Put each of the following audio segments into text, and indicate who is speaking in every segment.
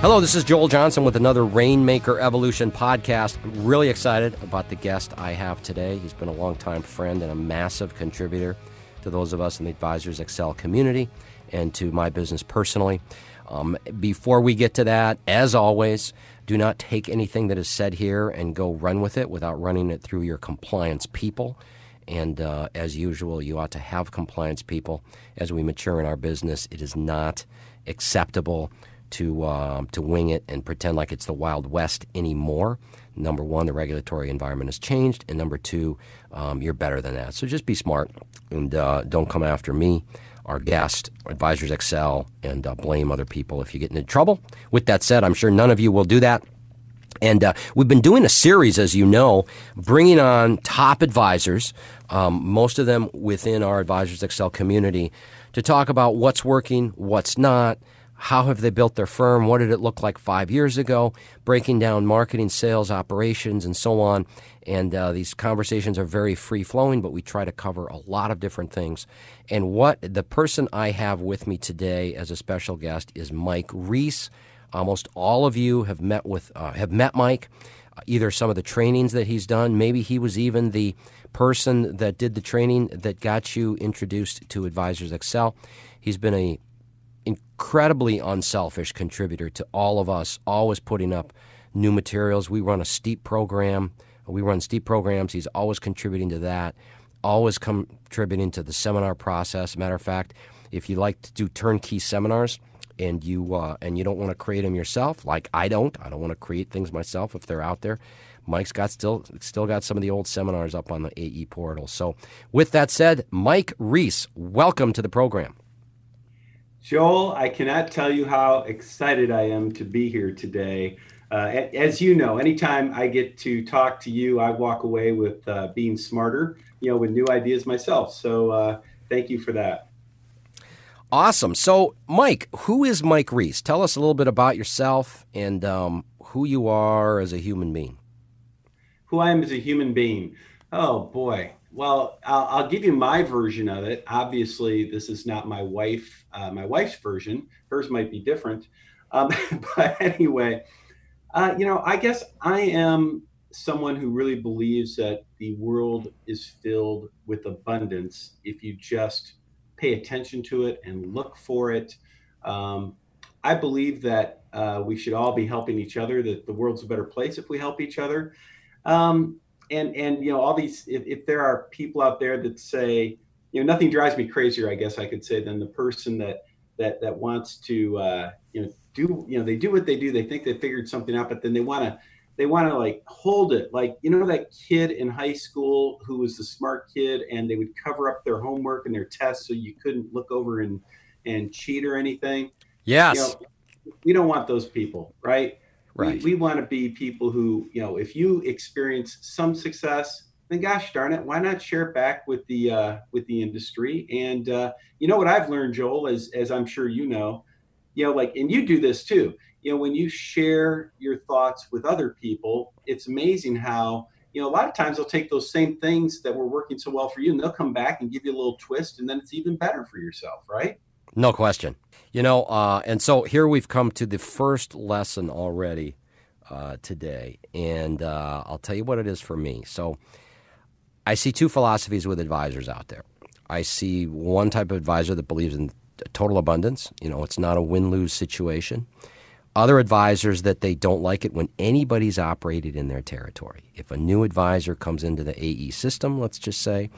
Speaker 1: Hello, this is Joel Johnson with another Rainmaker Evolution podcast. I'm Really excited about the guest I have today. He's been a longtime friend and a massive contributor to those of us in the Advisors Excel community and to my business personally. Um, before we get to that, as always, do not take anything that is said here and go run with it without running it through your compliance people. And uh, as usual, you ought to have compliance people. As we mature in our business, it is not acceptable to um, to wing it and pretend like it's the Wild West anymore. Number one, the regulatory environment has changed, and number two, um, you're better than that. So just be smart and uh, don't come after me, our guest, Advisors Excel, and uh, blame other people if you get into trouble. With that said, I'm sure none of you will do that. And uh, we've been doing a series, as you know, bringing on top advisors, um, most of them within our Advisors Excel community, to talk about what's working, what's not, how have they built their firm? What did it look like five years ago? Breaking down marketing, sales, operations, and so on. And uh, these conversations are very free flowing, but we try to cover a lot of different things. And what the person I have with me today as a special guest is Mike Reese. Almost all of you have met with uh, have met Mike, uh, either some of the trainings that he's done. Maybe he was even the person that did the training that got you introduced to Advisors Excel. He's been a incredibly unselfish contributor to all of us, always putting up new materials. We run a steep program. We run steep programs. He's always contributing to that, always contributing to the seminar process. Matter of fact, if you like to do turnkey seminars and you uh, and you don't want to create them yourself, like I don't, I don't want to create things myself if they're out there. Mike's got still still got some of the old seminars up on the AE portal. So, with that said, Mike Reese, welcome to the program.
Speaker 2: Joel, I cannot tell you how excited I am to be here today. Uh, as you know, anytime I get to talk to you, I walk away with uh, being smarter, you know, with new ideas myself. So uh, thank you for that.
Speaker 1: Awesome. So, Mike, who is Mike Reese? Tell us a little bit about yourself and um, who you are as a human being.
Speaker 2: Who I am as a human being. Oh, boy. Well, I'll, I'll, give you my version of it. Obviously, this is not my wife, uh, my wife's version. Hers might be different. Um, but anyway, uh, you know, I guess I am someone who really believes that the world is filled with abundance if you just pay attention to it and look for it. Um, I believe that uh, we should all be helping each other. That the world's a better place if we help each other. Um, and and you know all these if, if there are people out there that say you know nothing drives me crazier i guess i could say than the person that that that wants to uh, you know do you know they do what they do they think they figured something out but then they want to they want to like hold it. Like you know that kid in high school who was the smart kid and they would cover up their homework and their tests so you couldn't look over and and cheat or anything?
Speaker 1: Yes.
Speaker 2: you know, we don't want those people right Right. We, we want to be people who, you know, if you experience some success, then gosh darn it, why not share it back with the uh, with the industry? And uh, you know what I've learned, Joel, as as I'm sure you know, you know, like, and you do this too. You know, when you share your thoughts with other people, it's amazing how you know a lot of times they'll take those same things that were working so well for you, and they'll come back and give you a little twist, and then it's even better for yourself, right?
Speaker 1: No question. You know, uh, and so here we've come to the first lesson already uh, today, and uh, I'll tell you what it is for me. So I see two philosophies with advisors out there. I see one type of advisor that believes in total abundance. You know, it's not a win lose situation. Other advisors that they don't like it when anybody's operated in their territory. If a new advisor comes into the AE system, let's just say,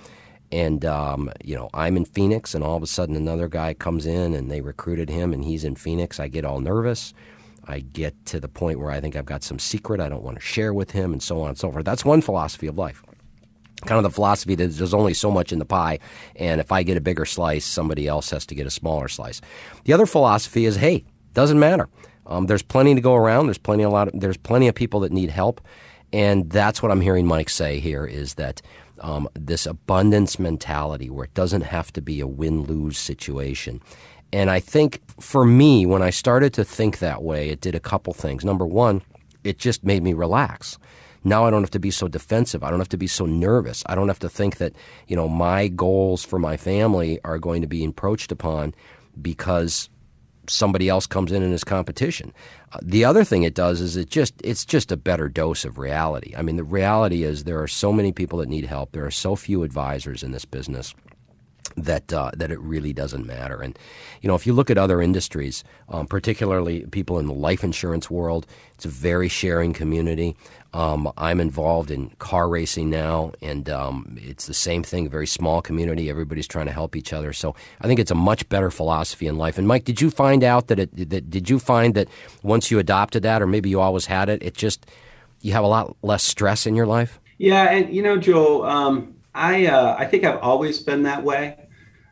Speaker 1: and um, you know I'm in Phoenix, and all of a sudden another guy comes in, and they recruited him, and he's in Phoenix. I get all nervous. I get to the point where I think I've got some secret I don't want to share with him, and so on and so forth. That's one philosophy of life. Kind of the philosophy that there's only so much in the pie, and if I get a bigger slice, somebody else has to get a smaller slice. The other philosophy is, hey, doesn't matter. Um, there's plenty to go around. There's plenty a lot. Of, there's plenty of people that need help, and that's what I'm hearing Mike say here is that um, this abundance mentality where it doesn't have to be a win lose situation. And I think for me, when I started to think that way, it did a couple things. Number one, it just made me relax. Now I don't have to be so defensive. I don't have to be so nervous. I don't have to think that, you know, my goals for my family are going to be encroached upon because somebody else comes in and is competition. Uh, the other thing it does is it just it's just a better dose of reality. I mean, the reality is there are so many people that need help. There are so few advisors in this business that uh, that it really doesn't matter. And you know, if you look at other industries, um, particularly people in the life insurance world, it's a very sharing community. Um, I'm involved in car racing now, and um, it's the same thing. Very small community. Everybody's trying to help each other. So I think it's a much better philosophy in life. And Mike, did you find out that it? That, did you find that once you adopted that, or maybe you always had it, it just you have a lot less stress in your life?
Speaker 2: Yeah, and you know, Joel, um, I uh, I think I've always been that way.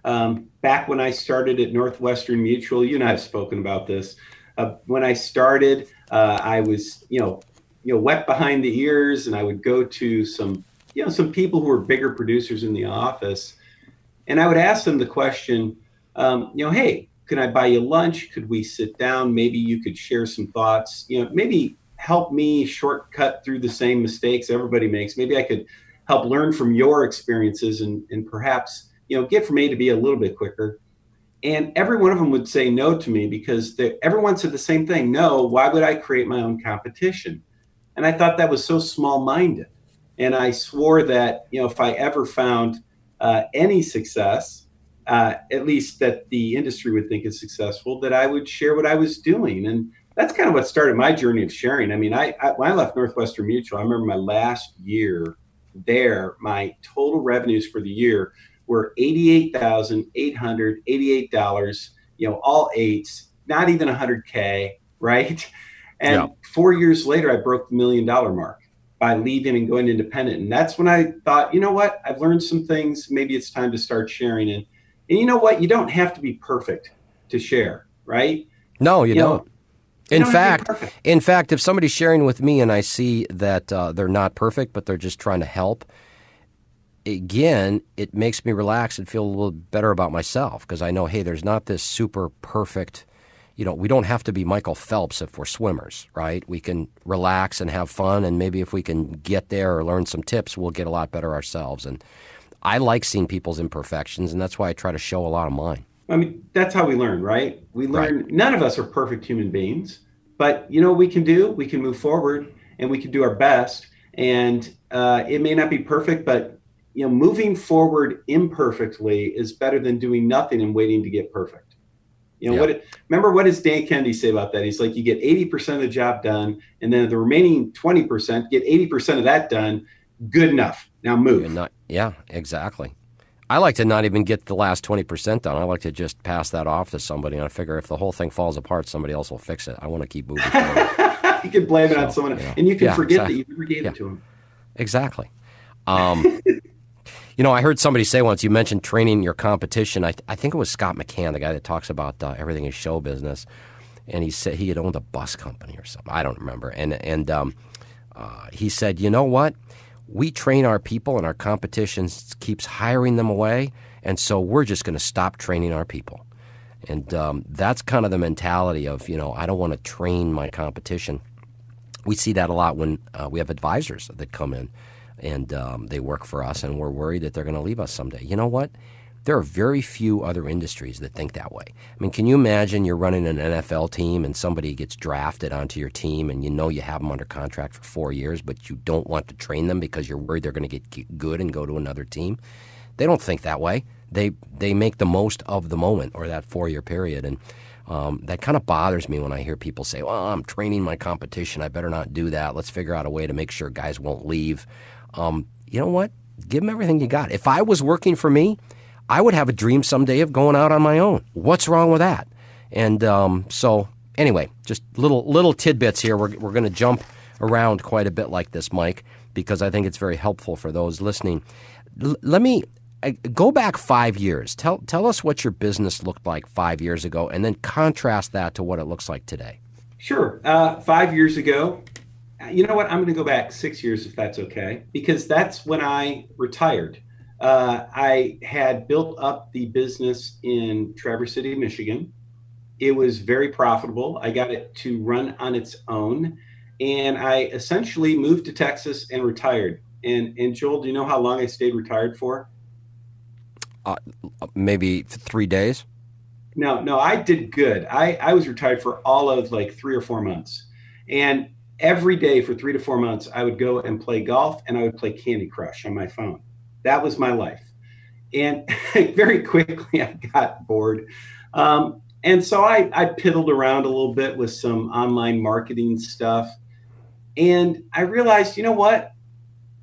Speaker 2: Um, back when I started at Northwestern Mutual, you and I have spoken about this. Uh, when I started, uh, I was, you know, you know, wet behind the ears, and I would go to some, you know, some people who were bigger producers in the office, and I would ask them the question, um, you know, hey, can I buy you lunch? Could we sit down? Maybe you could share some thoughts. You know, maybe help me shortcut through the same mistakes everybody makes. Maybe I could help learn from your experiences and, and perhaps you know, get from A to B a little bit quicker. And every one of them would say no to me because everyone said the same thing. No, why would I create my own competition? And I thought that was so small minded. And I swore that, you know, if I ever found uh, any success, uh, at least that the industry would think is successful, that I would share what I was doing. And that's kind of what started my journey of sharing. I mean, I, I when I left Northwestern Mutual, I remember my last year there, my total revenues for the year were $88,888, you know, all eights, not even 100K, right? And yeah. four years later, I broke the million dollar mark by leaving and going independent. And that's when I thought, you know what? I've learned some things. Maybe it's time to start sharing. And, and you know what? You don't have to be perfect to share, right?
Speaker 1: No, you, you don't. Know, in fact, in fact, if somebody's sharing with me and I see that uh, they're not perfect, but they're just trying to help, again, it makes me relax and feel a little better about myself because I know, hey, there's not this super perfect, you know, we don't have to be Michael Phelps if we're swimmers, right? We can relax and have fun, and maybe if we can get there or learn some tips, we'll get a lot better ourselves. And I like seeing people's imperfections, and that's why I try to show a lot of mine.
Speaker 2: I mean, that's how we learn, right? We learn, right. none of us are perfect human beings, but you know what we can do? We can move forward and we can do our best. And uh, it may not be perfect, but you know, moving forward imperfectly is better than doing nothing and waiting to get perfect. You know yeah. what? Remember what does Dan Kennedy say about that? He's like, you get eighty percent of the job done, and then the remaining twenty percent, get eighty percent of that done. Good enough. Now move.
Speaker 1: Not, yeah, exactly. I like to not even get the last twenty percent done. I like to just pass that off to somebody, and I figure if the whole thing falls apart, somebody else will fix it. I want to keep moving.
Speaker 2: you can blame it on someone, you know, and you can yeah, forget exactly. that you never gave yeah. it to him.
Speaker 1: Exactly. Um, You know, I heard somebody say once, you mentioned training your competition. I, I think it was Scott McKain, the guy that talks about uh, everything in show business. And he said he had owned a bus company or something. I don't remember. And, and um, uh, he said, you know what? We train our people and our competition keeps hiring them away. And so we're just going to stop training our people. And um, that's kind of the mentality of, you know, I don't want to train my competition. We see that a lot when uh, we have advisors that come in and um, they work for us, and we're worried that they're going to leave us someday. You know what? There are very few other industries that think that way. I mean, can you imagine you're running an NFL team and somebody gets drafted onto your team and you know you have them under contract for four years, but you don't want to train them because you're worried they're going to get good and go to another team? They don't think that way. They they make the most of the moment or that four year period, and um, that kind of bothers me when I hear people say, "Well, I'm training my competition. I better not do that. Let's figure out a way to make sure guys won't leave." um, you know what? Give them everything you got. If I was working for me, I would have a dream someday of going out on my own. What's wrong with that? And um, so, anyway, just little little tidbits here. We're we're going to jump around quite a bit like this, Mike, because I think it's very helpful for those listening. L- let me go back five years. Tell tell us what your business looked like five years ago, and then contrast that to what it looks like today.
Speaker 2: Sure. Uh, five years ago, you know what? I'm going to go back six years if that's okay, because that's when I retired. Uh, I had built up the business in Traverse City, Michigan. It was very profitable. I got it to run on its own. And I essentially moved to Texas and retired. And, and Joel, do you know how long I stayed retired for?
Speaker 1: Uh, maybe three days.
Speaker 2: No, no, I did good. I, I was retired for all of like three or four months. And every day for three to four months, I would go and play golf and I would play Candy Crush on my phone. That was my life. And very quickly, I got bored. Um, and so I, I piddled around a little bit with some online marketing stuff. And I realized, you know what?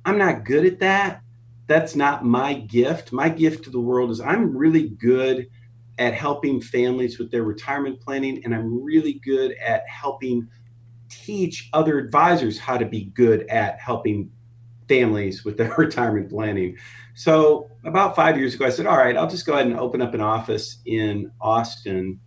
Speaker 2: I'm not good at that. That's not my gift. My gift to the world is I'm really good at helping families with their retirement planning, and I'm really good at helping teach other advisors how to be good at helping families with their retirement planning. So, about five years ago, I said, All right, I'll just go ahead and open up an office in Austin.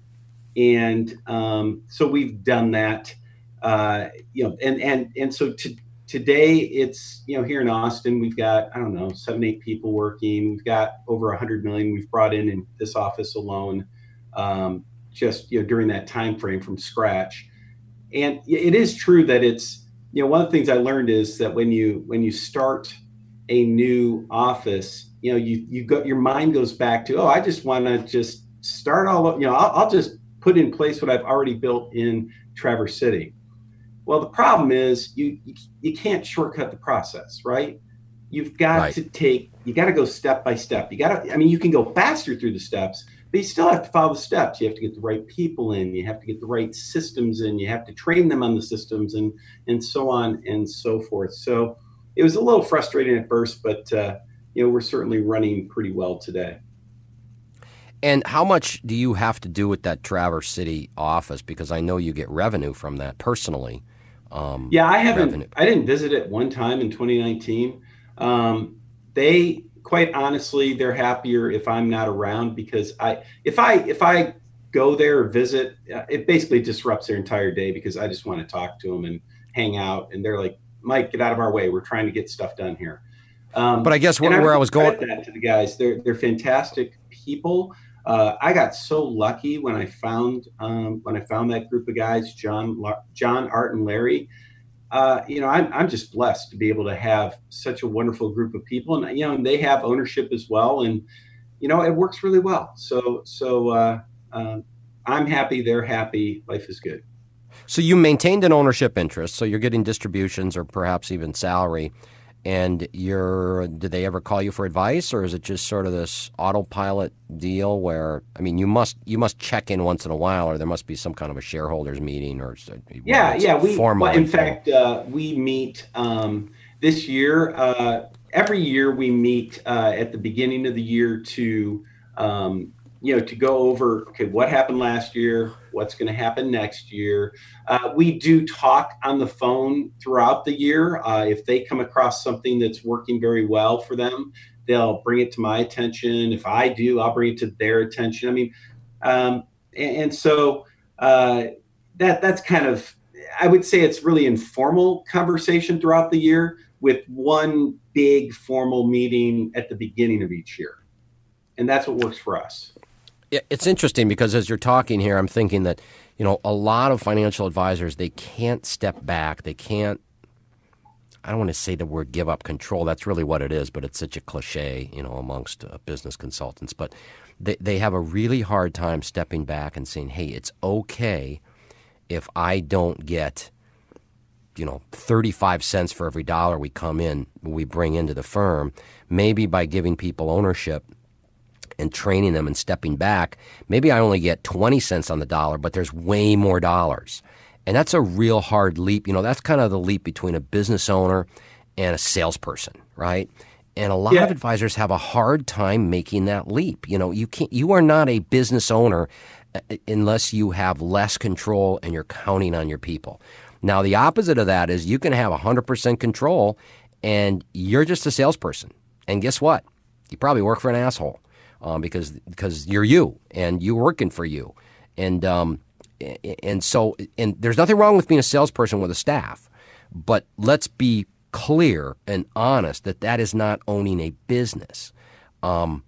Speaker 2: And um, so we've done that. Uh, you know, and and and so to, today it's you know here in Austin we've got I don't know seven eight people working. We've got over a hundred million we've brought in in this office alone, um, just you know during that time frame from scratch. And it is true that it's you know one of the things I learned is that when you when you start a new office, you know you you go your mind goes back to oh I just want to just start all you know I'll, I'll just put in place what I've already built in Traverse City well, the problem is you you, can't shortcut the process, right? You've got right. to take you got to go step by step. You got to I mean you can go faster through the steps, but you still have to follow the steps. You have to get the right people in, you have to get the right systems in, you have to train them on the systems and and so on and so forth. So it was a little frustrating at first, but uh, you know, we're certainly running pretty well today.
Speaker 1: And how much do you have to do with that Traverse City office? Because I know you get revenue from that personally.
Speaker 2: Um, yeah, I haven't. Revenue. I didn't visit it one time in 2019. Um, they, quite honestly, they're happier if I'm not around because I, if I, if I go there or visit, uh, it basically disrupts their entire day because I just want to talk to them and hang out. And they're like, Mike, get out of our way. We're trying to get stuff done here.
Speaker 1: Um, but I guess where, I, where I was going
Speaker 2: that to the guys, they're they're fantastic people. Uh, I got so lucky when I found um, when I found that group of guys, John, John, Art, and Larry. Uh, you know, I'm, I'm just blessed to be able to have such a wonderful group of people, and you know, and they have ownership as well, and you know, it works really well. So, so uh, um, I'm happy, they're happy, life is good.
Speaker 1: So you maintained an ownership interest, so you're getting distributions or perhaps even salary and you're did they ever call you for advice or is it just sort of this autopilot deal where i mean you must you must check in once in a while or there must be some kind of a shareholders meeting or
Speaker 2: yeah yeah we well, in fact uh, we meet um, this year uh, every year we meet uh, at the beginning of the year to um, you know to go over okay what happened last year what's going to happen next year. Uh, we do talk on the phone throughout the year. Uh, if they come across something that's working very well for them they'll bring it to my attention. If i do i'll bring it to their attention. I mean um, and, and, so uh, that that's kind of i would say it's really informal conversation throughout the year with one big formal meeting at the beginning of each year. And that's what works for us
Speaker 1: it's interesting because as you're talking here, I'm thinking that you know a lot of financial advisors they can't step back. They can't. I don't want to say the word give up control. That's really what it is, but it's such a cliche, you know, amongst uh, business consultants. But they they have a really hard time stepping back and saying, "Hey, it's okay if I don't get." you know 35 cents for every dollar we come in we bring into the firm maybe by giving people ownership and training them and stepping back, maybe I only get 20 cents on the dollar, but there's way more dollars. And that's a real hard leap. You know, that's kind of the leap between a business owner and a salesperson, right? And a lot yeah. of advisors have a hard time making that leap. You know, you can't you are not a business owner uh, unless you have less control and you're counting on your people. Now, the opposite of that is you can have 100% control and you're just a salesperson. And guess what? You probably work for an asshole um, because because you're you and you're working for you, and um, and so and there's nothing wrong with being a salesperson with a staff, but let's be clear and honest that that is not owning a business. Um,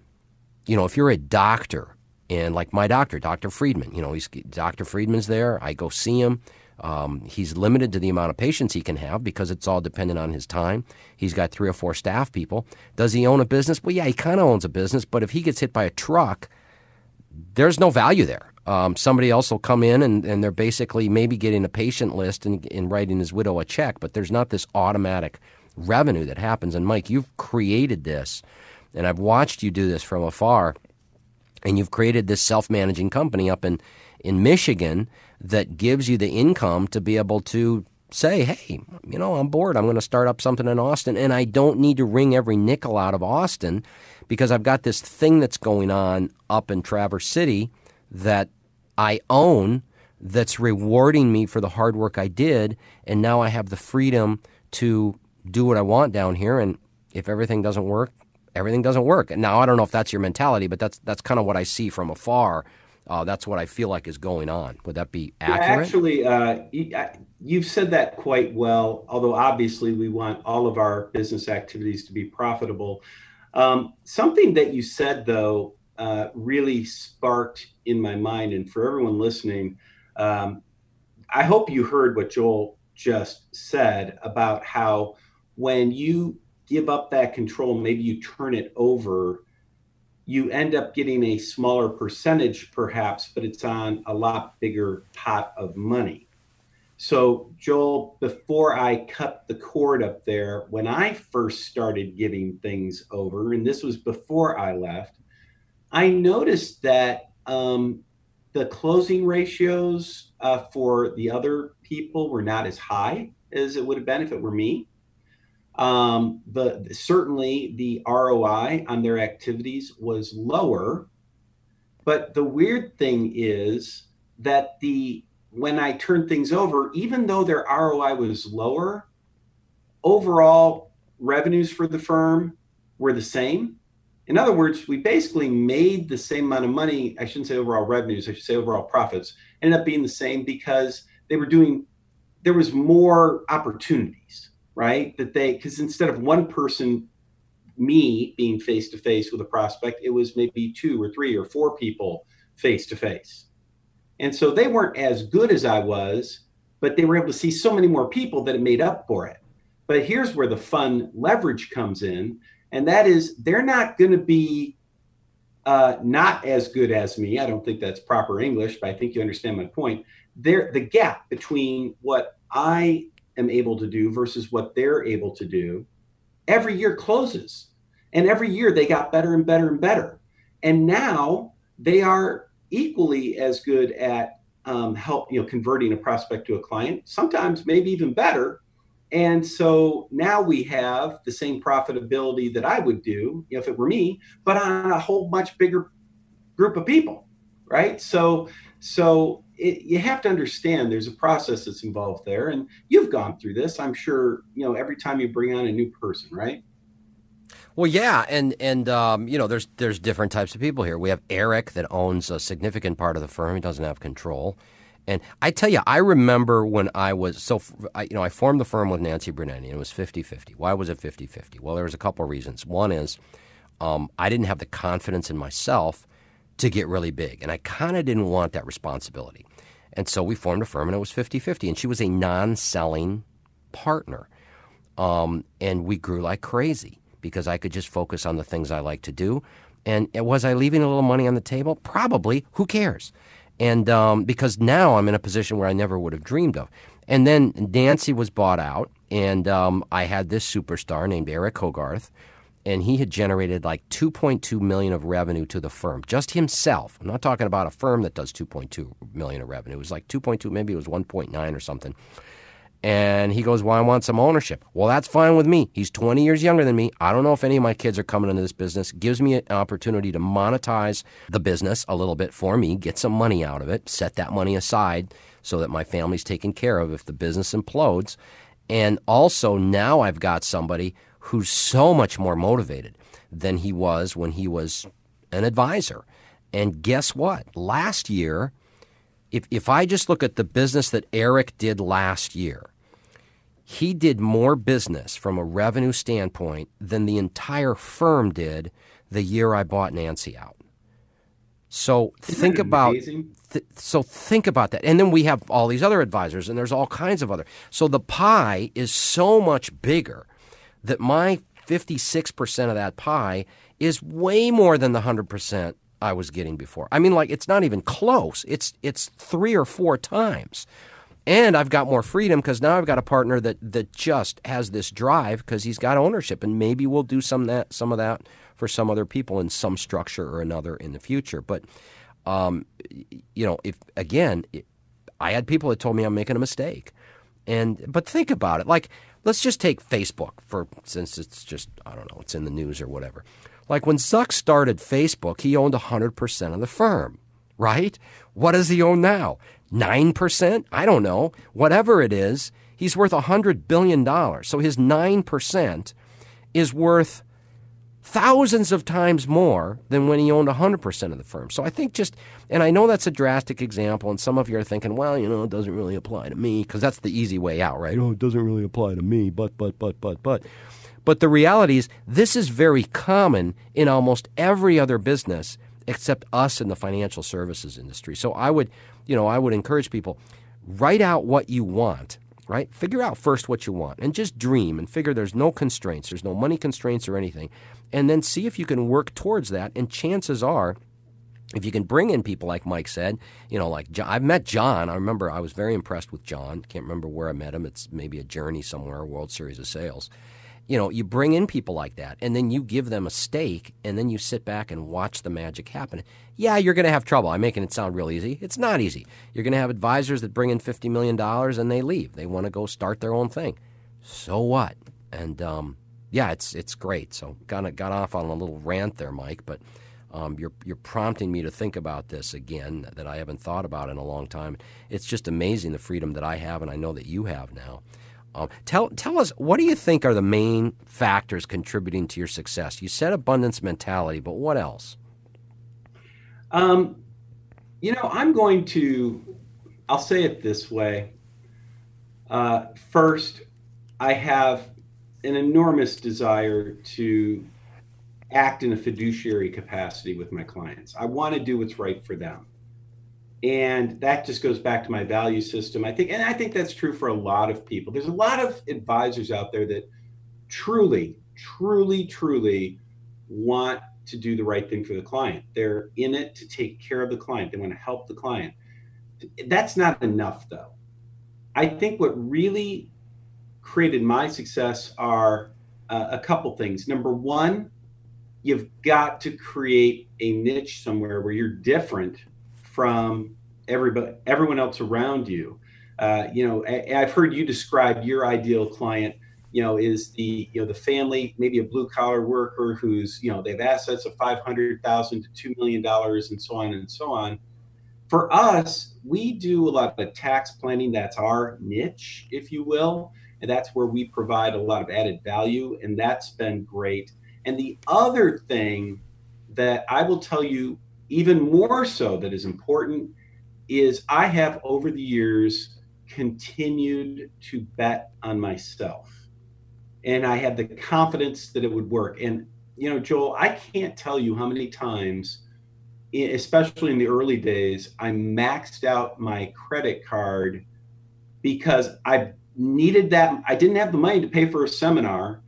Speaker 1: you know, if you're a doctor and like my doctor, Dr. Friedman, you know, he's Dr. Friedman's there. I go see him. Um, he's limited to the amount of patients he can have because it's all dependent on his time. He's got three or four staff people. Does he own a business? Well, yeah, he kind of owns a business, but if he gets hit by a truck, there's no value there. Um, somebody else will come in and, and they're basically maybe getting a patient list and, and writing his widow a check, but there's not this automatic revenue that happens. And Mike, you've created this, and I've watched you do this from afar, and you've created this self managing company up in, in Michigan that gives you the income to be able to say, hey, you know, I'm bored. I'm going to start up something in Austin, and I don't need to wring every nickel out of Austin because I've got this thing that's going on up in Traverse City that I own that's rewarding me for the hard work I did, and now I have the freedom to do what I want down here. And if everything doesn't work, everything doesn't work. And now I don't know if that's your mentality, but that's that's kind of what I see from afar. Uh, that's what I feel like is going on. Would that be accurate?
Speaker 2: Yeah, actually, uh, you've said that quite well. Although obviously we want all of our business activities to be profitable. Um, something that you said though uh, really sparked in my mind, and for everyone listening, um, I hope you heard what Joel just said about how when you give up that control, maybe you turn it over, you end up getting a smaller percentage perhaps, but it's on a lot bigger pot of money. So, Joel, before I cut the cord up there, when I first started giving things over, and this was before I left, I noticed that um, the closing ratios uh, for the other people were not as high as it would have been if it were me. Um, the certainly the ROI on their activities was lower, but the weird thing is that the when I turned things over, even though their ROI was lower, overall revenues for the firm were the same. In other words, we basically made the same amount of money. I shouldn't say overall revenues, I should say overall profits ended up being the same because they were doing, there was more opportunities right? That they, because instead of one person, me being face to face with a prospect, it was maybe two or three or four people face to face. And so they weren't as good as I was, but they were able to see so many more people that it made up for it. But here's where the fun leverage comes in, and that is they're not going to be uh, not as good as me. I don't think that's proper English, but I think you understand my point. There, the gap between what I am able to do versus what they're able to do every year closes. And every year they got better and better and better. And now they are equally as good at um, help you know converting a prospect to a client sometimes maybe even better. And so now we have the same profitability that i would do if it were me but on a whole much bigger group of people right? So so it, you have to understand there's a process that's involved there and you've gone through this i'm sure you know every time you bring on a new person right
Speaker 1: well, yeah, and and um, you know, there's there's different types of people here. We have Eric that owns a significant part of the firm. He doesn't have control, and I tell you, I remember when I was so I, you know I formed the firm with Nancy Brunetti, and it was 50-50. Why was it 50-50? Well, there was a couple of reasons. One is um, I didn't have the confidence in myself to get really big, and I kind of didn't want that responsibility. And so we formed a firm, and it was 50 50. And she was a non selling partner. Um, and we grew like crazy because I could just focus on the things I like to do. And was I leaving a little money on the table? Probably. Who cares? And um, because now I'm in a position where I never would have dreamed of. And then Nancy was bought out, and um, I had this superstar named Eric Hogarth, and he had generated like 2.2 million of revenue to the firm, just himself. I'm not talking about a firm that does 2.2 million of revenue. It was like 2.2, maybe it was 1.9 or something. And he goes, Well, I want some ownership. Well, that's fine with me. He's 20 years younger than me. I don't know if any of my kids are coming into this business. Gives me an opportunity to monetize the business a little bit for me, get some money out of it, set that money aside so that my family's taken care of if the business implodes. And also, now I've got somebody who's so much more motivated than he was when he was an advisor. And guess what? Last year, if, if I just look at the business that Eric did last year, he did more business from a revenue standpoint than the entire firm did the year I bought Nancy out. So
Speaker 2: Isn't
Speaker 1: think about
Speaker 2: th-
Speaker 1: so think about that. And then we have all these other advisors and there's all kinds of other. So the pie is so much bigger that my 56% of that pie is way more than the 100% I was getting before. I mean, like it's not even close. It's it's three or four times, and I've got more freedom because now I've got a partner that that just has this drive because he's got ownership, and maybe we'll do some that some of that for some other people in some structure or another in the future. But um, you know, if again, I had people that told me I'm making a mistake, and but think about it, like let's just take Facebook for since it's just I don't know, it's in the news or whatever. Like when Zuck started Facebook, he owned 100% of the firm, right? What does he own now? 9%? I don't know. Whatever it is, he's worth $100 billion. So his 9% is worth thousands of times more than when he owned 100% of the firm. So I think just, and I know that's a drastic example, and some of you are thinking, well, you know, it doesn't really apply to me, because that's the easy way out, right? Oh, it doesn't really apply to me, but, but, but, but, but. But the reality is, this is very common in almost every other business except us in the financial services industry. So I would, you know, I would encourage people write out what you want, right? Figure out first what you want and just dream and figure there's no constraints, there's no money constraints or anything. And then see if you can work towards that. And chances are, if you can bring in people like Mike said, you know, like John, I've met John. I remember I was very impressed with John. Can't remember where I met him. It's maybe a journey somewhere, World Series of Sales you know, you bring in people like that and then you give them a stake and then you sit back and watch the magic happen. Yeah, you're going to have trouble. I'm making it sound real easy. It's not easy. You're going to have advisors that bring in $50 million and they leave. They want to go start their own thing. So what? And um, yeah, it's it's great. So got got off on a little rant there, Mike, but um, you're you're prompting me to think about this again that I haven't thought about in a long time. It's just amazing the freedom that I have, and I know that you have now. Um, tell tell us what do you think are the main factors contributing to your success? You said abundance mentality, but what else?
Speaker 2: Um, you know, I'm going to. I'll say it this way. Uh, first, I have an enormous desire to act in a fiduciary capacity with my clients. I want to do what's right for them. And that just goes back to my value system. I think and i think that's true for a lot of people. There's a lot of advisors out there that truly truly truly want to do the right thing for the client. They're in it to take care of the client. They want to help the client. That's not enough though. I think what really created my success are uh, a couple things number one you've got to create a niche somewhere where you're different from everybody, everyone else around you. Uh, you know, I, have heard you describe your ideal client. You know, is the you know the family, maybe a blue collar worker who's you know they have assets of five hundred thousand to two million dollars, and so on and so on. For us, we do a lot of tax planning. That's our niche, if you will, and that's where we provide a lot of added value, and that's been great. And the other thing that I will tell you even more so that is important is I have over the years continued to bet on myself. And I had the confidence that it would work. And, you know, Joel, I can't tell you how many times, especially in the early days, I maxed out my credit card because I needed that. I didn't have the money to pay for a seminar,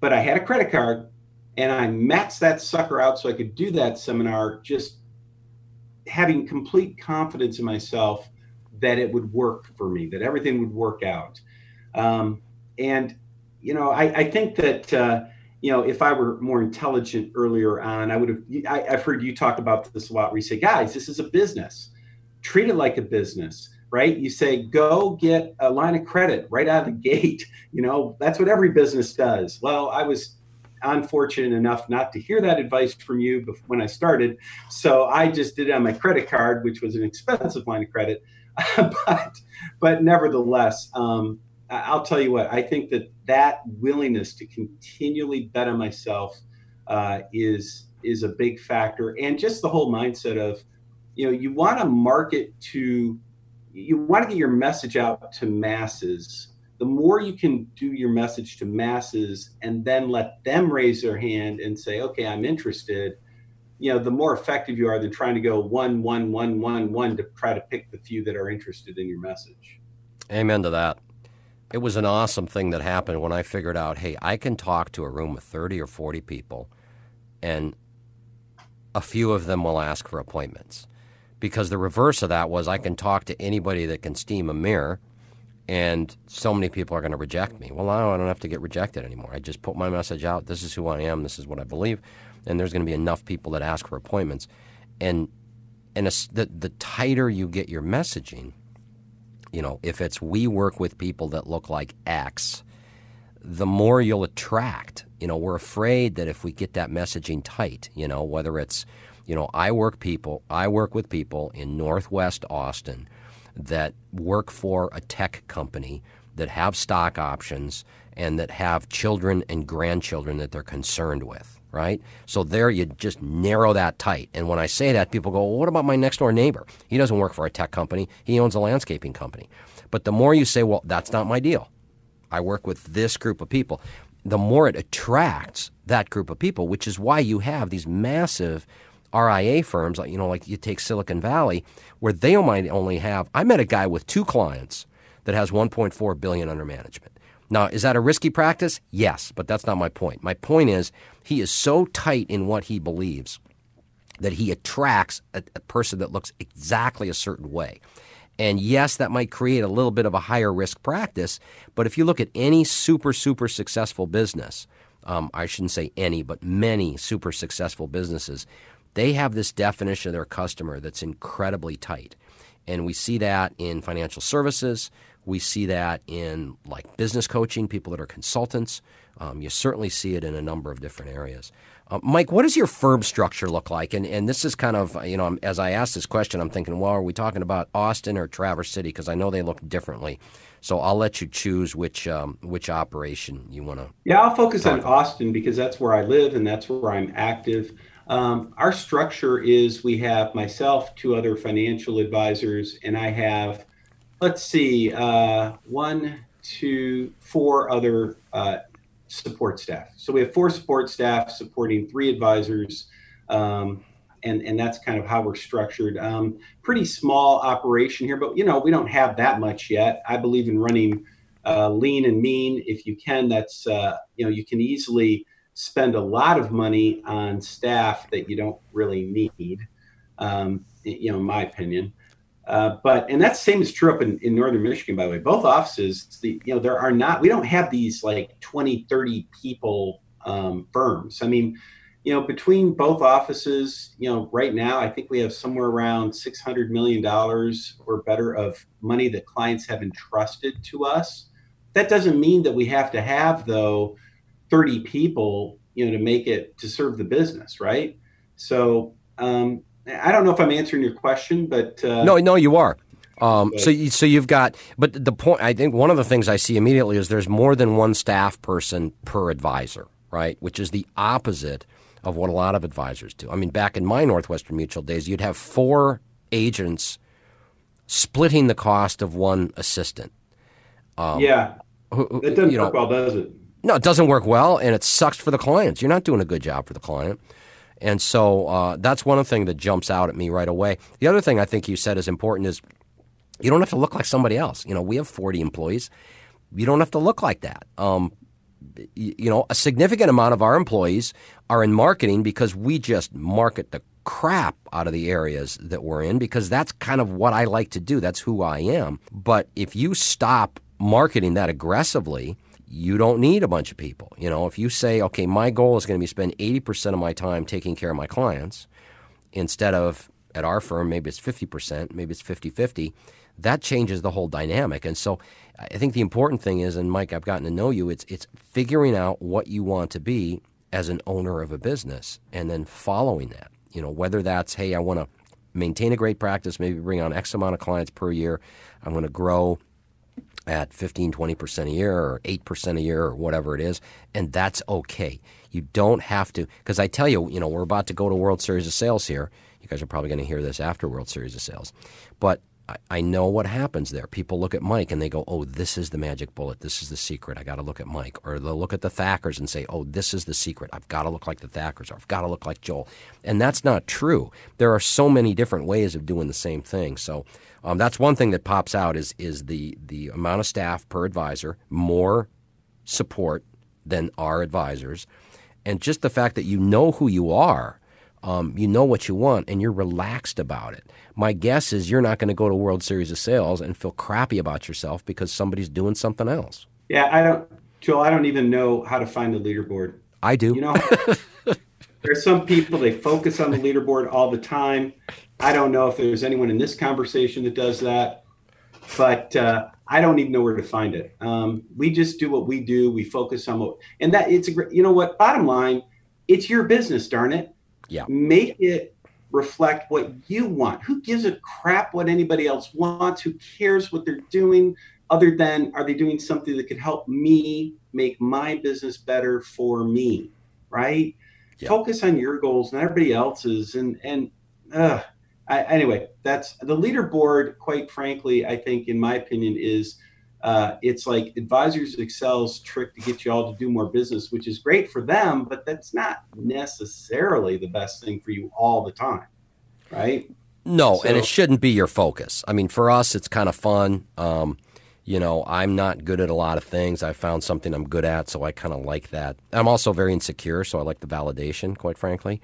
Speaker 2: but I had a credit card and I maxed that sucker out so I could do that seminar just having complete confidence in myself that it would work for me, that everything would work out. Um, and, you know, I, I think that, uh, you know, if I were more intelligent earlier on, I would have, I, I've heard you talk about this a lot where you say, guys, this is a business, treat it like a business right? You say, go get a line of credit right out of the gate. You know, that's what every business does. Well, I was unfortunate enough not to hear that advice from you when I started. So I just did it on my credit card, which was an expensive line of credit. but, but nevertheless, um, I'll tell you what, I think that that willingness to continually bet on myself uh, is, is a big factor. And just the whole mindset of, you know, you want to market to, you want to get your message out to masses the more you can do your message to masses and then let them raise their hand and say, okay, I'm interested, you know, the more effective you are than trying to go one, one, one, one, one to try to pick the few that are interested in your message.
Speaker 1: Amen to that. It was an awesome thing that happened when I figured out, hey, I can talk to a room of 30 or 40 people and a few of them will ask for appointments. Because the reverse of that was I can talk to anybody that can steam a mirror, and so many people are going to reject me. Well, now I don't have to get rejected anymore. I just put my message out. This is who I am. This is what I believe, and there's going to be enough people that ask for appointments, and and the the tighter you get your messaging, you know, if it's we work with people that look like X, the more you'll attract. You know, we're afraid that if we get that messaging tight, you know, whether it's, you know, I work people, I work with people in Northwest Austin that work for a tech company that have stock options and that have children and grandchildren that they're concerned with, right? So there you just narrow that tight. And when I say that, people go, well, what about my next door neighbor? He doesn't work for a tech company, he owns a landscaping company. But the more you say, well, that's not my deal. I work with this group of people, the more it attracts that group of people, which is why you have these massive RIA firms, like you know, like you take Silicon Valley, where they might only have. I met a guy with two clients that has 1.4 billion under management. Now, is that a risky practice? Yes, but that's not my point. My point is he is so tight in what he believes that he attracts a, a person that looks exactly a certain way. And yes, that might create a little bit of a higher risk practice, but if you look at any super, super successful business, um, I shouldn't say any, but many super successful businesses, they have this definition of their customer that's incredibly tight. And we see that in financial services. We see that in like business coaching, people that are consultants. Um, you certainly see it in a number of different areas. Uh, Mike, what does your firm structure look like? And and this is kind of you know as I ask this question, I'm thinking, well, are we talking about Austin or Traverse City? Because I know they look differently. So I'll let you choose which um, which operation you want to.
Speaker 2: Yeah, I'll focus on about. Austin because that's where I live and that's where I'm active. Um, our structure is we have myself, two other financial advisors, and I have, let's see, uh, one, two, four other uh, support staff. So we have four support staff supporting three advisors, um, and and that's kind of how we're structured. Um, pretty small operation here, but you know we don't have that much yet. I believe in running uh, lean and mean. If you can, that's uh, you know you can easily spend a lot of money on staff that you don't really need. Um, you know, in my opinion. Uh, but and that same is true up in, in northern michigan by the way both offices the you know there are not we don't have these like 20 30 people um, firms i mean you know between both offices you know right now i think we have somewhere around 600 million dollars or better of money that clients have entrusted to us that doesn't mean that we have to have though 30 people you know to make it to serve the business right so um, I don't know if I'm answering your question, but uh,
Speaker 1: no, no, you are. Um, so, you, so you've got, but the point, I think one of the things I see immediately is there's more than one staff person per advisor, right? Which is the opposite of what a lot of advisors do. I mean, back in my Northwestern Mutual days, you'd have four agents splitting the cost of one assistant.
Speaker 2: Um, yeah, who, it doesn't you know, work well, does it?
Speaker 1: No, it doesn't work well, and it sucks for the clients. You're not doing a good job for the client. And so uh, that's one thing that jumps out at me right away. The other thing I think you said is important is you don't have to look like somebody else. You know, we have 40 employees. You don't have to look like that. Um, you know, a significant amount of our employees are in marketing because we just market the crap out of the areas that we're in because that's kind of what I like to do. That's who I am. But if you stop marketing that aggressively, you don't need a bunch of people. You know, if you say, okay, my goal is going to be spend 80% of my time taking care of my clients instead of at our firm, maybe it's 50%, maybe it's 50 50, that changes the whole dynamic. And so I think the important thing is, and Mike, I've gotten to know you, it's, it's figuring out what you want to be as an owner of a business and then following that. You know, whether that's, hey, I want to maintain a great practice, maybe bring on X amount of clients per year, I'm going to grow at 15, 20% a year or 8% a year or whatever it is. And that's okay. You don't have to, because I tell you, you know, we're about to go to World Series of Sales here. You guys are probably going to hear this after World Series of Sales. But I, I know what happens there. People look at Mike and they go, oh, this is the magic bullet. This is the secret. I got to look at Mike. Or they'll look at the Thackers and say, oh, this is the secret. I've got to look like the Thackers or I've got to look like Joel. And that's not true. There are so many different ways of doing the same thing. So um, that's one thing that pops out is, is the, the amount of staff per advisor, more support than our advisors. And just the fact that you know who you are Um, you know what you want and you're relaxed about it. My guess is you're not going to go to World Series of Sales and feel crappy about yourself because somebody's doing something else.
Speaker 2: Yeah, I don't, Joel. I don't even know how to find the leaderboard.
Speaker 1: I do.
Speaker 2: You know, there's some people they focus on the leaderboard all the time. I don't know if there's anyone in this conversation that does that, but uh, I don't even know where to find it. Um, we just do what we do. We focus on what, and that it's a great. You know what? Bottom line, it's your business. Darn it.
Speaker 1: Yeah.
Speaker 2: Make it reflect what you want. Who gives a crap what anybody else wants? Who cares what they're doing? Other than are they doing something that could help me make my business better for me? Right. Focus on your goals and everybody else's. And and uh, I, anyway, that's the leaderboard. Quite frankly, I think, in my opinion, is uh, it's like Advisors Excel's trick to get you all to do more business, which is great for them, but that's not necessarily the best thing for you all the time, right?
Speaker 1: No, so, and it shouldn't be your focus. I mean, for us, it's kind of fun. Um, you know, I'm not good at a lot of things. I found something I'm good at, so I kind of like that. I'm also very insecure, so I like the validation, quite frankly.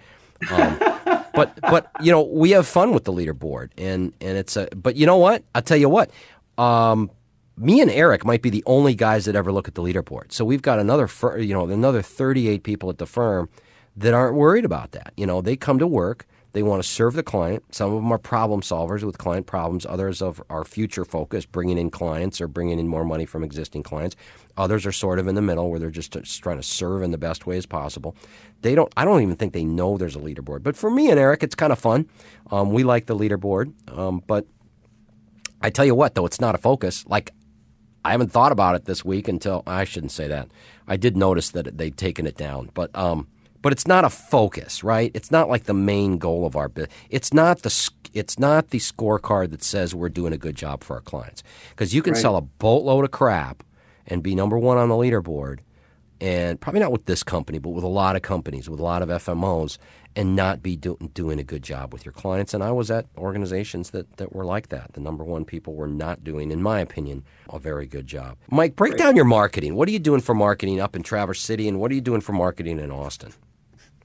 Speaker 1: Um, but but you know, we have fun with the leaderboard, and and it's a. But you know what? I'll tell you what. Um, me and Eric might be the only guys that ever look at the leaderboard. So we've got another, you know, another 38 people at the firm that aren't worried about that. You know, they come to work, they want to serve the client. Some of them are problem solvers with client problems. Others of are future focused, bringing in clients or bringing in more money from existing clients. Others are sort of in the middle where they're just, just trying to serve in the best way as possible. They don't. I don't even think they know there's a leaderboard. But for me and Eric, it's kind of fun. Um, we like the leaderboard, um, but I tell you what, though, it's not a focus. Like I haven't thought about it this week until I shouldn't say that. I did notice that they'd taken it down, but um, but it's not a focus, right? It's not like the main goal of our business. It's not the it's not the scorecard that says we're doing a good job for our clients because you can right. sell a boatload of crap and be number one on the leaderboard, and probably not with this company, but with a lot of companies, with a lot of FMOs, and not be do, doing a good job with your clients. And I was at organizations that, that were like that. The number one people were not doing, in my opinion, a very good job. Mike, break down your marketing. What are you doing for marketing up in Traverse City, and what are you doing for marketing in Austin?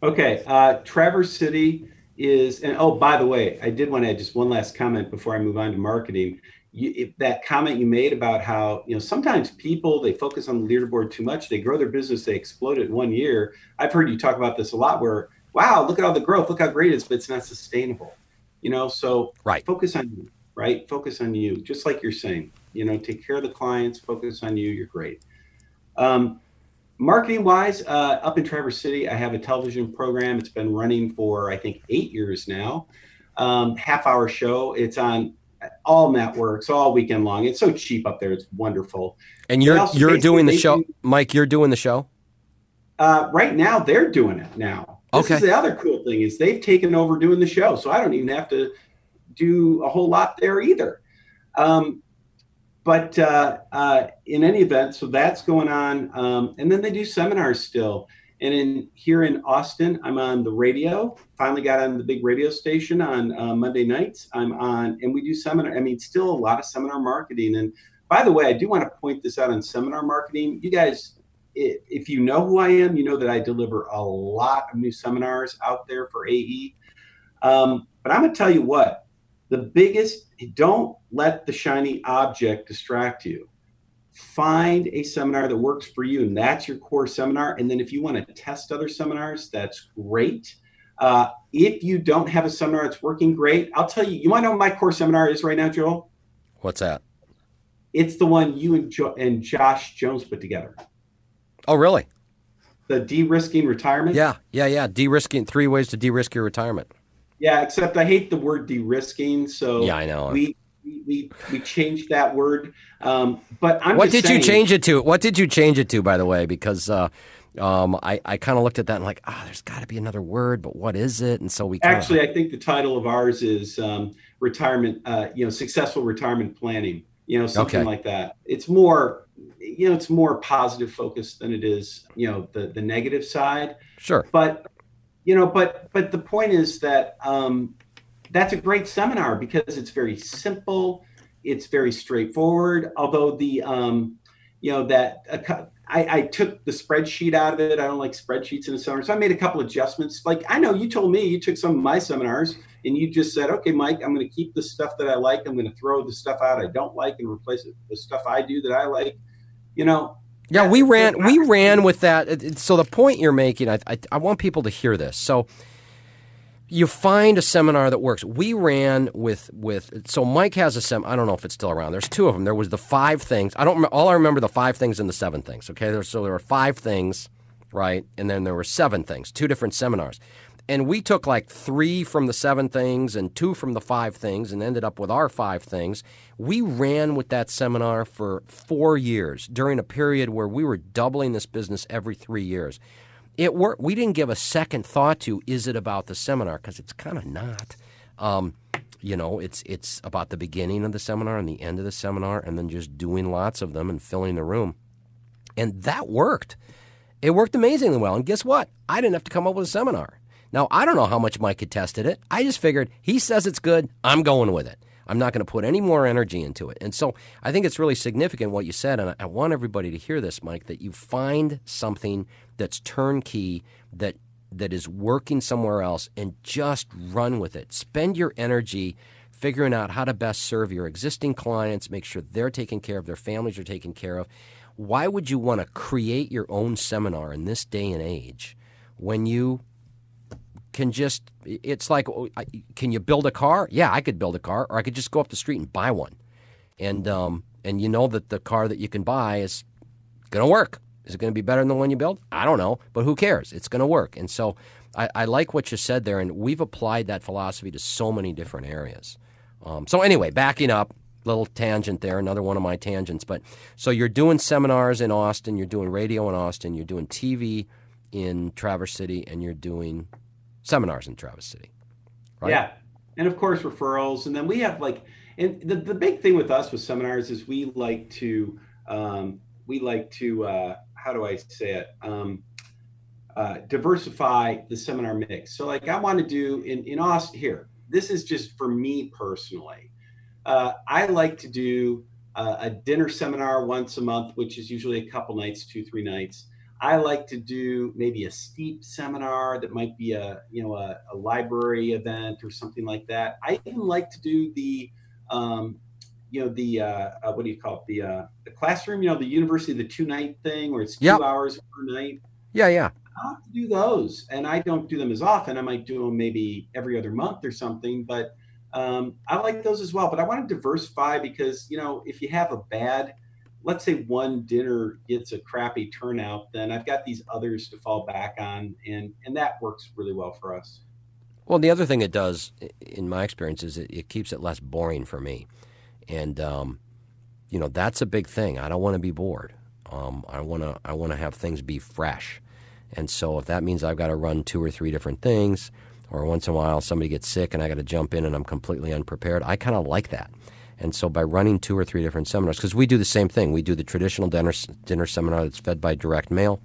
Speaker 2: Okay, uh, Traverse City is, and oh, by the way, I did want to add just one last comment before I move on to marketing. You, that comment you made about how you know sometimes people they focus on the leaderboard too much they grow their business they explode it in one year i've heard you talk about this a lot where wow, look at all the growth, look how great it is, but it's not sustainable. You know, so
Speaker 1: right.
Speaker 2: focus on you, right? Focus on you, just like you're saying. You know, take care of the clients, focus on you, you're great. Um, marketing wise, uh, up in Traverse City, I have a television program. It's been running for, I think, eight years now. Um, half hour show. It's on all networks all weekend long. It's so cheap up there. It's wonderful.
Speaker 1: And you're you're doing the show, Mike. You're doing the show.
Speaker 2: Uh, right now, they're doing it now. This okay. is the other cool thing is they've taken over doing the show, so I don't even have to do a whole lot there either. Um, but uh, uh, in any event, so that's going on, um, and then they do seminars still. And in here in Austin, I'm on the radio. Finally got on the big radio station on uh, Monday nights. I'm on, and we do seminar. I mean, still a lot of seminar marketing. And by the way, I do want to point this out on seminar marketing. You guys if you know who I am, you know that I deliver a lot of new seminars out there for AE. Um, but I'm going to tell you what the biggest, don't let the shiny object distract you. Find a seminar that works for you, and that's your core seminar. And then if you want to test other seminars, that's great. Uh, if you don't have a seminar that's working great, I'll tell you, you want to know what my core seminar is right now, Joel?
Speaker 1: What's that?
Speaker 2: It's the one you and, jo- and Josh Jones put together.
Speaker 1: Oh, really?
Speaker 2: The de-risking retirement.
Speaker 1: Yeah, yeah, yeah. De-risking three ways to de-risk your retirement.
Speaker 2: Yeah, except I hate the word de-risking. So
Speaker 1: yeah, I know.
Speaker 2: We we we changed that word. Um, but I'm
Speaker 1: what did
Speaker 2: saying,
Speaker 1: you change it to? What did you change it to, by the way? Because uh, um, I I kind of looked at that and like, ah, oh, there's got to be another word, but what is it? And so we kinda...
Speaker 2: actually, I think the title of ours is um, retirement. Uh, you know, successful retirement planning. You know, something okay. like that. It's more you know it's more positive focus than it is you know the the negative side
Speaker 1: sure
Speaker 2: but you know but but the point is that um that's a great seminar because it's very simple it's very straightforward although the um you know that uh, I, I, took the spreadsheet out of it. I don't like spreadsheets in a seminar. So I made a couple adjustments. Like I know you told me you took some of my seminars and you just said, okay, Mike, I'm going to keep the stuff that I like. I'm going to throw the stuff out I don't like and replace it with the stuff I do that I like. You know.
Speaker 1: Yeah, we ran we ran with that. So the point you're making, I, I, I want people to hear this. So you find a seminar that works. We ran with with so Mike has a sem. I don't know if it's still around. There's two of them. There was the five things. I don't. All I remember the five things and the seven things. Okay, there, so there were five things, right, and then there were seven things. Two different seminars, and we took like three from the seven things and two from the five things, and ended up with our five things. We ran with that seminar for four years during a period where we were doubling this business every three years it worked. We didn't give a second thought to is it about the seminar because it's kind of not. Um, you know, it's it's about the beginning of the seminar and the end of the seminar, and then just doing lots of them and filling the room, and that worked. It worked amazingly well. And guess what? I didn't have to come up with a seminar. Now I don't know how much Mike had tested it. I just figured he says it's good. I'm going with it. I'm not going to put any more energy into it. And so I think it's really significant what you said, and I want everybody to hear this, Mike, that you find something that's turnkey that that is working somewhere else and just run with it. Spend your energy figuring out how to best serve your existing clients, make sure they're taken care of, their families are taken care of. Why would you want to create your own seminar in this day and age when you can just it's like oh, can you build a car? Yeah, I could build a car or I could just go up the street and buy one. And um and you know that the car that you can buy is going to work. Is it going to be better than the one you build? I don't know, but who cares? It's going to work. And so I, I, like what you said there, and we've applied that philosophy to so many different areas. Um, so anyway, backing up, little tangent there, another one of my tangents. But so you're doing seminars in Austin, you're doing radio in Austin, you're doing TV in Traverse City, and you're doing seminars in Traverse City.
Speaker 2: Right? Yeah, and of course referrals, and then we have like, and the the big thing with us with seminars is we like to um, we like to uh, how do I say it? Um, uh, diversify the seminar mix. So, like, I want to do in in Austin here. This is just for me personally. Uh, I like to do uh, a dinner seminar once a month, which is usually a couple nights, two three nights. I like to do maybe a steep seminar that might be a you know a, a library event or something like that. I even like to do the um, you know the uh, uh, what do you call it? The uh, the classroom you know the university the two night thing where it's two yep. hours per night?
Speaker 1: Yeah yeah.
Speaker 2: I have to do those and i don't do them as often. I might do them maybe every other month or something but um, i like those as well. But i want to diversify because you know if you have a bad let's say one dinner gets a crappy turnout then i've got these others to fall back on and and that works really well for us.
Speaker 1: Well the other thing it does in my experience is it, it keeps it less boring for me and um, you know that's a big thing. I don't want to be bored. Um, I want to I want to have things be fresh, and so if that means I've got to run two or three different things, or once in a while somebody gets sick and I got to jump in and I'm completely unprepared, I kind of like that. And so by running two or three different seminars, because we do the same thing, we do the traditional dinner dinner seminar that's fed by direct mail.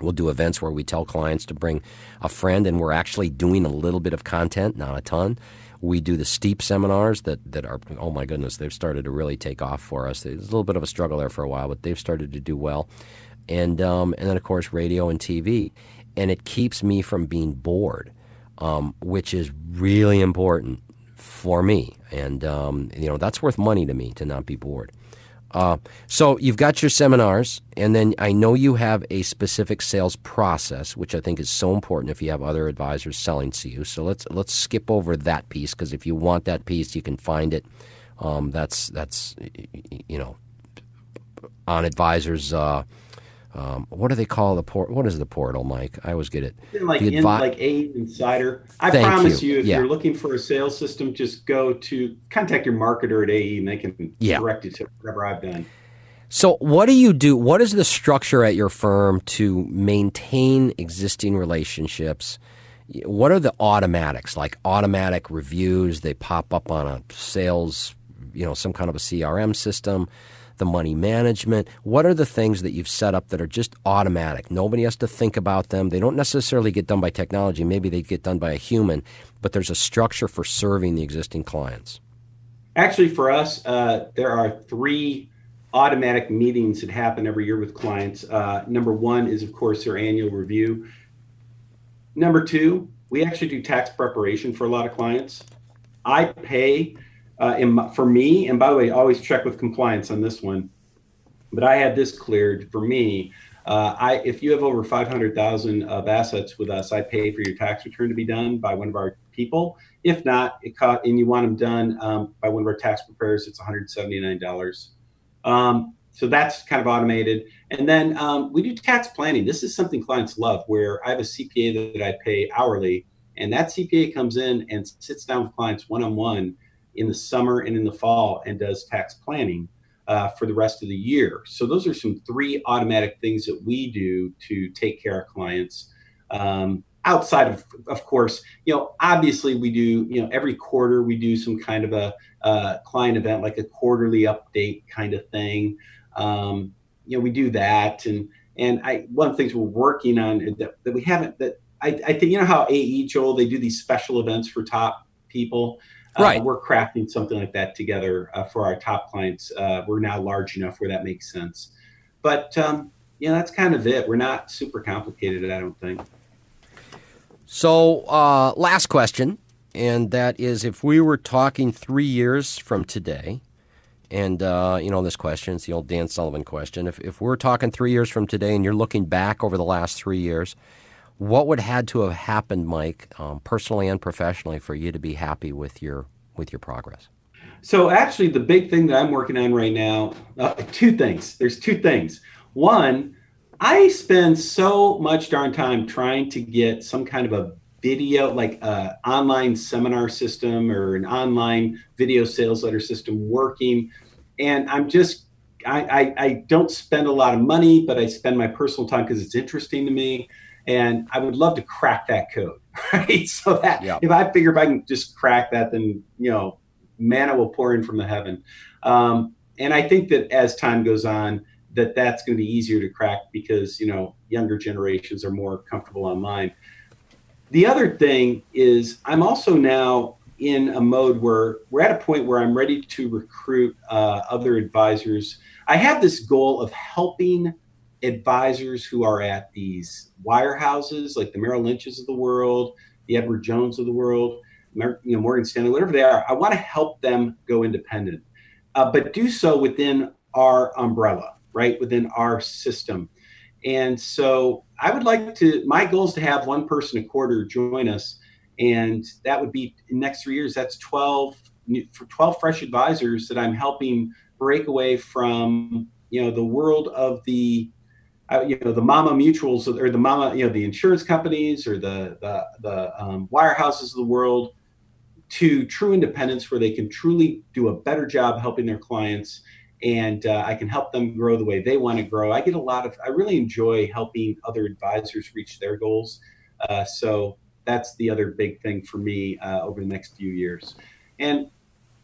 Speaker 1: We'll do events where we tell clients to bring a friend, and we're actually doing a little bit of content, not a ton. We do the steep seminars that, that are, oh my goodness, they've started to really take off for us. There's a little bit of a struggle there for a while, but they've started to do well. And, um, and then, of course, radio and TV. And it keeps me from being bored, um, which is really important for me. And, um, you know, that's worth money to me to not be bored. Uh, so you've got your seminars, and then I know you have a specific sales process, which I think is so important if you have other advisors selling to you. So let's let's skip over that piece because if you want that piece, you can find it. Um, that's that's you know on advisors. Uh, um, what do they call the port? What is the portal, Mike? I always get it.
Speaker 2: Like advi- in, like AE Insider. I Thank promise you, you if yeah. you're looking for a sales system, just go to contact your marketer at AE, and they can yeah. direct you to whatever I've done.
Speaker 1: So, what do you do? What is the structure at your firm to maintain existing relationships? What are the automatics, like automatic reviews? They pop up on a sales, you know, some kind of a CRM system the money management? What are the things that you've set up that are just automatic? Nobody has to think about them. They don't necessarily get done by technology. Maybe they get done by a human, but there's a structure for serving the existing clients.
Speaker 2: Actually, for us, uh, there are three automatic meetings that happen every year with clients. Uh, number one is, of course, their annual review. Number two, we actually do tax preparation for a lot of clients. I pay uh, in, for me, and by the way, always check with compliance on this one. But I had this cleared for me. Uh, I, if you have over 500,000 of assets with us, I pay for your tax return to be done by one of our people. If not, it co- and you want them done um, by one of our tax preparers, it's $179. Um, so that's kind of automated. And then um, we do tax planning. This is something clients love, where I have a CPA that I pay hourly, and that CPA comes in and sits down with clients one on one in the summer and in the fall and does tax planning uh, for the rest of the year. So those are some three automatic things that we do to take care of clients. Um, outside of, of course, you know, obviously we do, you know, every quarter we do some kind of a uh, client event, like a quarterly update kind of thing. Um, you know, we do that, and and I one of the things we're working on that, that we haven't that I, I think you know how AE Joel they do these special events for top people. Uh, right. we're crafting something like that together uh, for our top clients. Uh, we're now large enough where that makes sense. But um, yeah, that's kind of it. We're not super complicated, I don't think.
Speaker 1: So, uh, last question, and that is if we were talking three years from today, and uh, you know this question, it's the old Dan Sullivan question. If if we're talking three years from today, and you're looking back over the last three years, what would had to have happened, Mike, um, personally and professionally, for you to be happy with your with your progress?
Speaker 2: So actually, the big thing that I'm working on right now, uh, two things. There's two things. One, I spend so much darn time trying to get some kind of a video, like a online seminar system or an online video sales letter system working, and I'm just I, I, I don't spend a lot of money, but I spend my personal time because it's interesting to me and I would love to crack that code, right? So that yep. if I figure if I can just crack that, then you know, manna will pour in from the heaven. Um, and I think that as time goes on, that that's going to be easier to crack because you know younger generations are more comfortable online. The other thing is I'm also now in a mode where we're at a point where I'm ready to recruit uh, other advisors. I have this goal of helping advisors who are at these wirehouses like the Merrill Lynch's of the world, the Edward Jones of the world, you know, Morgan Stanley, whatever they are. I want to help them go independent, uh, but do so within our umbrella, right? Within our system. And so I would like to, my goal is to have one person a quarter join us. And that would be in next three years, that's 12, for 12 fresh advisors that I'm helping break away from, you know, the world of the you know the mama mutuals or the mama you know the insurance companies or the the, the um, wirehouses of the world to true independence where they can truly do a better job helping their clients and uh, i can help them grow the way they want to grow. I get a lot of i really enjoy helping other advisors reach their goals. Uh, so that's the other big thing for me uh, over the next few years. And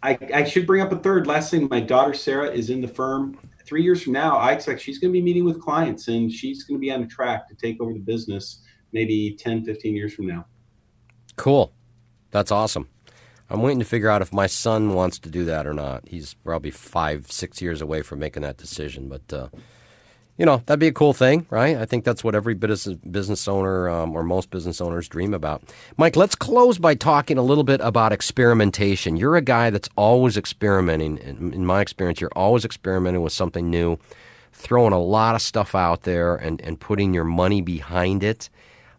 Speaker 2: I, I should bring up a third last thing. My daughter sarah is in the firm three years from now, I expect she's going to be meeting with clients and she's going to be on a track to take over the business maybe 10, 15 years from now.
Speaker 1: Cool. That's awesome. I'm waiting to figure out if my son wants to do that or not. He's probably five, six years away from making that decision, but uh, you know, that'd be a cool thing, right? I think that's what every business owner um, or most business owners dream about. Mike, let's close by talking a little bit about experimentation. You're a guy that's always experimenting. In, in my experience, you're always experimenting with something new, throwing a lot of stuff out there and, and putting your money behind it.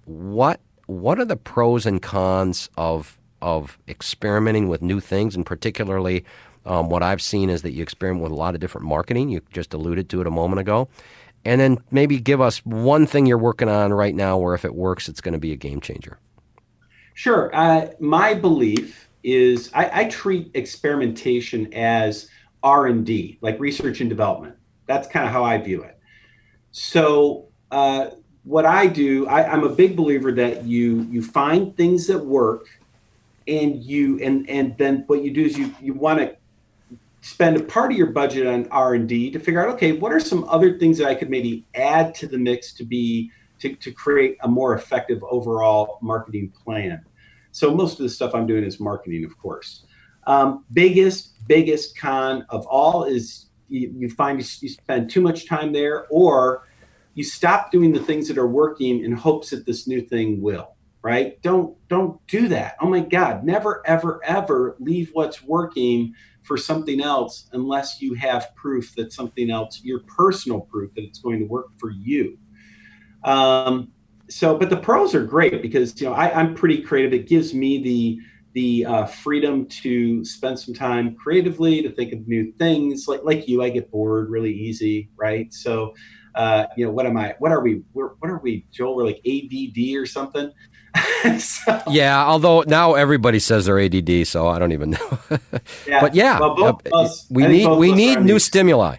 Speaker 1: What what are the pros and cons of of experimenting with new things, and particularly um, what I've seen is that you experiment with a lot of different marketing. You just alluded to it a moment ago and then maybe give us one thing you're working on right now where if it works, it's going to be a game changer.
Speaker 2: Sure. Uh, my belief is I, I treat experimentation as R&D, like research and development. That's kind of how I view it. So uh, what I do, I, I'm a big believer that you you find things that work, and you and and then what you do is you you want to spend a part of your budget on r&d to figure out okay what are some other things that i could maybe add to the mix to be to, to create a more effective overall marketing plan? So most of the stuff i'm doing is marketing of course. Um, biggest biggest con of all is you, you find you spend too much time there, or you stop doing the things that are working in hopes that this new thing will right? Don't don't do that. Oh my god never ever ever leave what's working for something else unless you have proof that something else your personal proof that it's going to work for you. Um, so but the pros are great because you know I, i'm pretty creative. It gives me the the uh, freedom to spend some time creatively to think of new things. Like like you i get bored really easy right? So uh, you know, what am I? What are we? We're, what are we, Joel? We're like ADD or something.
Speaker 1: so, yeah, although now everybody says they're ADD, so I don't even know. yeah. But yeah, well, uh, us, we need we need new the, stimuli.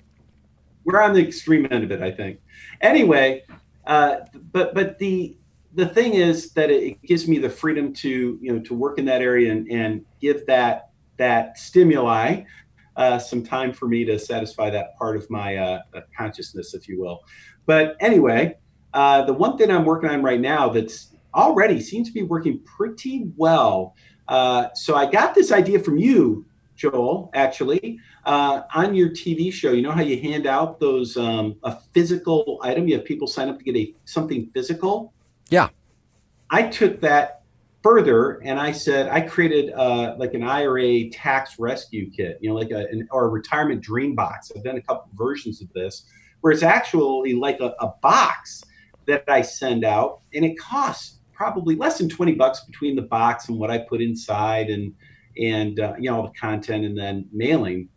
Speaker 2: We're on the extreme end of it, I think. Anyway, uh, but but the the thing is that it gives me the freedom to you know to work in that area and, and give that that stimuli uh, some time for me to satisfy that part of my uh, consciousness, if you will. But anyway, uh, the one thing I'm working on right now that's already seems to be working pretty well. Uh, so I got this idea from you, Joel, actually, uh, on your TV show. You know how you hand out those um, a physical item? You have people sign up to get a something physical.
Speaker 1: Yeah.
Speaker 2: I took that further and i said i created uh, like an ira tax rescue kit you know like a an, or a retirement dream box i've done a couple versions of this where it's actually like a, a box that i send out and it costs probably less than 20 bucks between the box and what i put inside and and uh, you know all the content and then mailing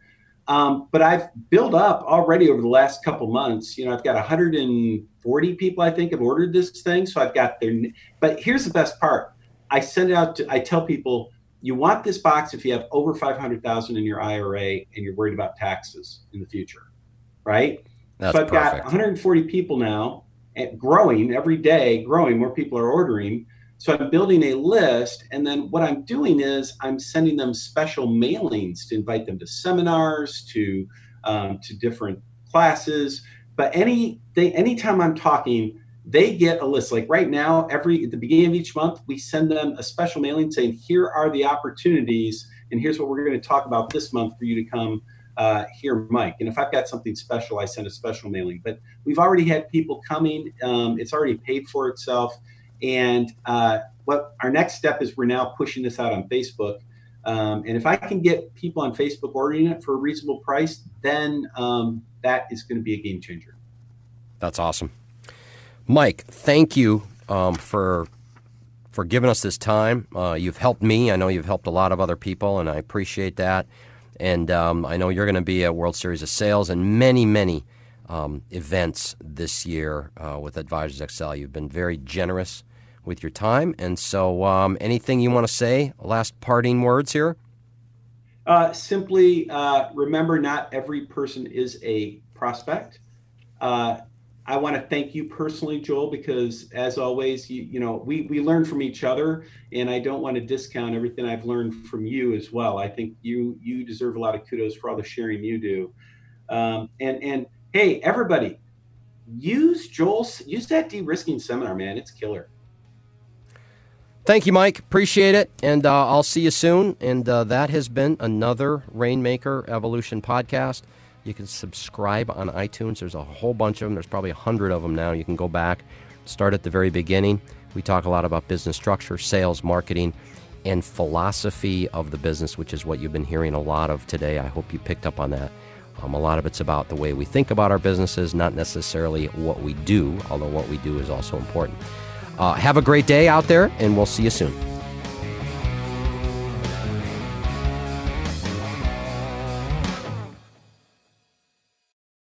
Speaker 2: um, but I've built up already over the last couple months. You know, I've got 140 people I think have ordered this thing, so I've got their. But here's the best part: I send it out to, I tell people, you want this box if you have over 500,000 in your IRA and you're worried about taxes in the future, right? That's so I've perfect. got 140 people now and growing every day, growing, more people are ordering. So I'm building a list. And then what I'm doing is I'm sending them special mailings to invite them to seminars, to, um, to different classes. But any, they, anytime I'm talking, they get a list. Like right now, every at the beginning of each month, we send them a special mailing saying, "Here are the opportunities, and here's what we're going to talk about this month for you to come uh, Mike." And if I've got something special, I send a special mailing. But we've already had people coming; um, it's already paid for itself. And uh, what our next step is, we're now pushing this out on Facebook. Um, and if I can get people on Facebook ordering it for a reasonable price, then um, that is going to be a game changer.
Speaker 1: That's awesome. Mike, thank you um, for for giving us this time. Uh, you've helped me. I know you've helped a lot of other people, and I appreciate that. And um, I know you're going to be at World Series of Sales and many, many um, events this year uh, with Advisors Excel. You've been very generous with your time. And so, um, anything you want to say? Last parting words here?
Speaker 2: Uh, simply uh, remember not every person is a prospect. I want to thank you personally, Joel, because as always, you, you know, we, we learn from each other and I don't want to discount everything I've learned from you as well. I think you, you deserve a lot of kudos for all the sharing you do. Um, and, and Hey, everybody use Joel's, use that de-risking seminar, man. It's killer.
Speaker 1: Thank you, Mike. Appreciate it. And uh, I'll see you soon. And uh, that has been another Rainmaker Evolution podcast. You can subscribe on iTunes. There's a whole bunch of them. There's probably a hundred of them now. You can go back, start at the very beginning. We talk a lot about business structure, sales, marketing, and philosophy of the business, which is what you've been hearing a lot of today. I hope you picked up on that. Um, a lot of it's about the way we think about our businesses, not necessarily what we do, although what we do is also important. Uh, have a great day out there, and we'll see you soon.